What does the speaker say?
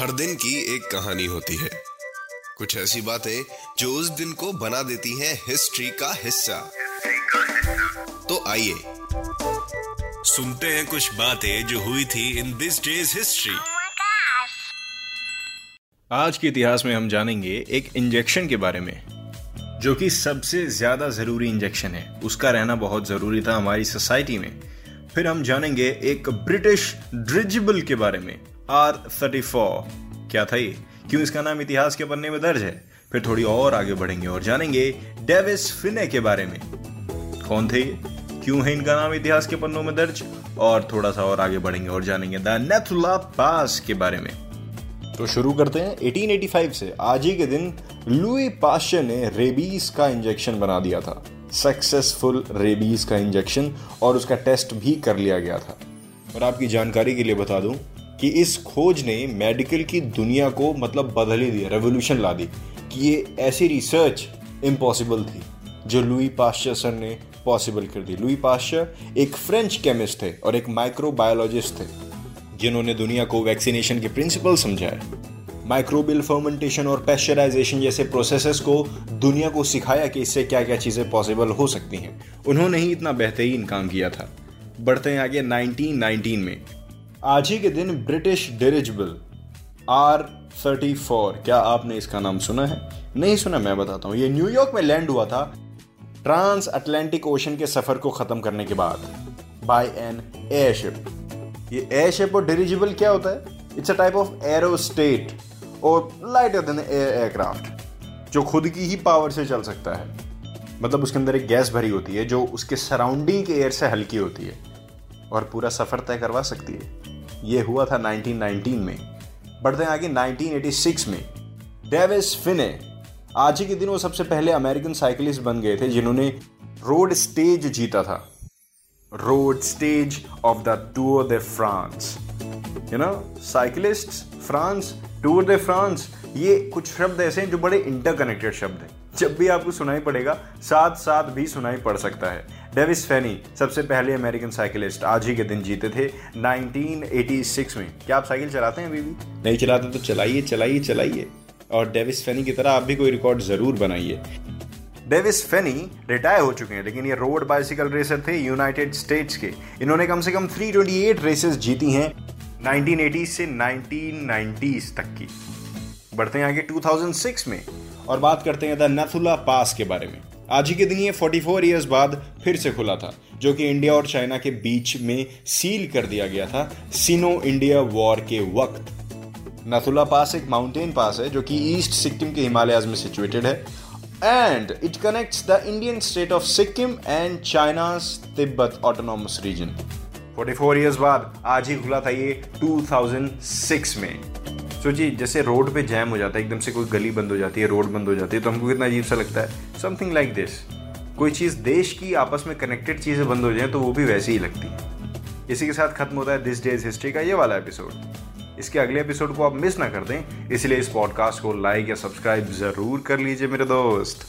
हर दिन की एक कहानी होती है। कुछ ऐसी बातें जो उस दिन को बना देती हैं हिस्ट्री का हिस्सा। तो आइए सुनते हैं कुछ बातें जो हुई थी इन दिस डेज़ हिस्ट्री! आज के इतिहास में हम जानेंगे एक इंजेक्शन के बारे में जो कि सबसे ज़्यादा ज़रूरी इंजेक्शन है। उसका रहना बहुत ज़रूरी था हमारी सोसाइटी में। फिर हम जानेंगे एक ब्रिटिश ड्रिजिबल के बारे में। आर थर्टी फोर क्या था ये? क्यों इसका नाम इतिहास के पन्ने में दर्ज है? फिर थोड़ी और आगे बढ़ेंगे और जानेंगे डेविस फिने के बारे में। कौन थे क्यों है इनका नाम इतिहास के पन्नों में दर्ज? और थोड़ा सा और आगे बढ़ेंगे और जानेंगे द नेथुला पास के बारे में। तो शुरू करते हैं। 1885 से आज ही के दिन लुई पाश्चर ने रेबीज का इंजेक्शन बना दिया था। सक्सेसफुल रेबीज का इंजेक्शन और उसका टेस्ट भी कर लिया गया था। और आपकी जानकारी के लिए बता दूँ कि इस खोज ने मेडिकल की दुनिया को मतलब बदल ही दिया रेवोल्यूशन ला दी कि ये ऐसी रिसर्च इम्पॉसिबल थी जो लुई पाश्चर सर ने पॉसिबल कर दी। लुई पाश्चर एक फ्रेंच केमिस्ट थे और एक माइक्रोबायोलॉजिस्ट थे। जिन्होंने दुनिया को वैक्सीनेशन के प्रिंसिपल समझाए। माइक्रोबियल फर्मेंटेशन और पेस्चराइजेशन जैसे प्रोसेसेस को दुनिया को सिखाया कि इससे क्या क्या चीज़ें पॉसिबल हो सकती हैं। उन्होंने ही इतना बेहतरीन काम किया था। बढ़ते हैं आगे 1919 में। आज ही के दिन British dirigible, R thirty four. क्या आपने इसका नाम सुना है? नहीं सुना, मैं बताता हूँ। ये न्यूयॉर्क में लैंड हुआ था ट्रांस अटलांटिक ओशन के सफ़र को खत्म करने के बाद। By an airship. ये एयरशिप और डिरिजिबल क्या होता है? It's a type of aerostat और लाइटर देन एयर एयरक्राफ्ट जो खुद की ही पावर से चल सकता है। मतलब उसके अंदर एक गैस भरी होती है, जो उसके सराउंडिंग के एयर से हल्की होती है और पूरा सफ़र तय करवा सकती है। ये हुआ था 1919 में। बढ़ते हैं आगे 1986 में। डेविस फिने आज ही के दिन वो सबसे पहले अमेरिकन साइकिलिस्ट बन गए थे, जिन्होंने रोड स्टेज जीता था। Road stage of the tour de France you know cyclist France tour de France ये कुछ शब्द ऐसे हैं जो बड़े इंटरकनेक्टेड शब्द हैं। जब भी आपको सुनाई पड़ेगा साथ साथ भी सुनाई पड़ सकता है। डेविस फैनी, सबसे पहले अमेरिकन साइकिलिस्ट आज ही के दिन जीते थे 1986 में। क्या आप साइकिल चलाते हैं अभी भी? नहीं चलाते तो चलाइए चलाइए चलाइए। और डेविस फैनी की तरह आप भी कोई रिकॉर्ड ज़रूर बनाइए। डेविस फेनी रिटायर हो चुके हैं, लेकिन ये रोड बाइसिकल रेसर थे यूनाइटेड स्टेट्स के। इन्होंने कम से कम 328 रेसेस जीती हैं 1980 से 1990s तक की। बढ़ते हैं आगे 2006 में, और बात करते हैं द नथुला पास के बारे में। आज ही के दिन ये 44 इयर्स बाद फिर से खुला था, जो कि इंडिया और चाइना के बीच में सील कर दिया गया था सिनो इंडिया वॉर के वक्त। नथुला पास एक माउंटेन पास है, जो कि ईस्ट सिक्किम के हिमालयाज में सिचुएटेड है and it connects the Indian state of Sikkim and China's Tibet autonomous region 44 years बाद आज ही खुला था ये 2006 में सोचिए जैसे रोड पे जैम हो जाता है एकदम से कोई गली बंद हो जाती है रोड बंद हो जाती है तो हमको कितना अजीब सा लगता है समथिंग लाइक दिस कोई चीज़ देश की आपस में कनेक्टेड चीज़ें बंद हो जाए तो वो भी वैसे ही लगती है इसी के साथ खत्म होता है दिस डेज़ हिस्ट्री का ये वाला एपिसोड इसके अगले एपिसोड को आप मिस ना कर दें, इसलिए इस पॉडकास्ट को लाइक या सब्सक्राइब ज़रूर कर लीजिए मेरे दोस्त।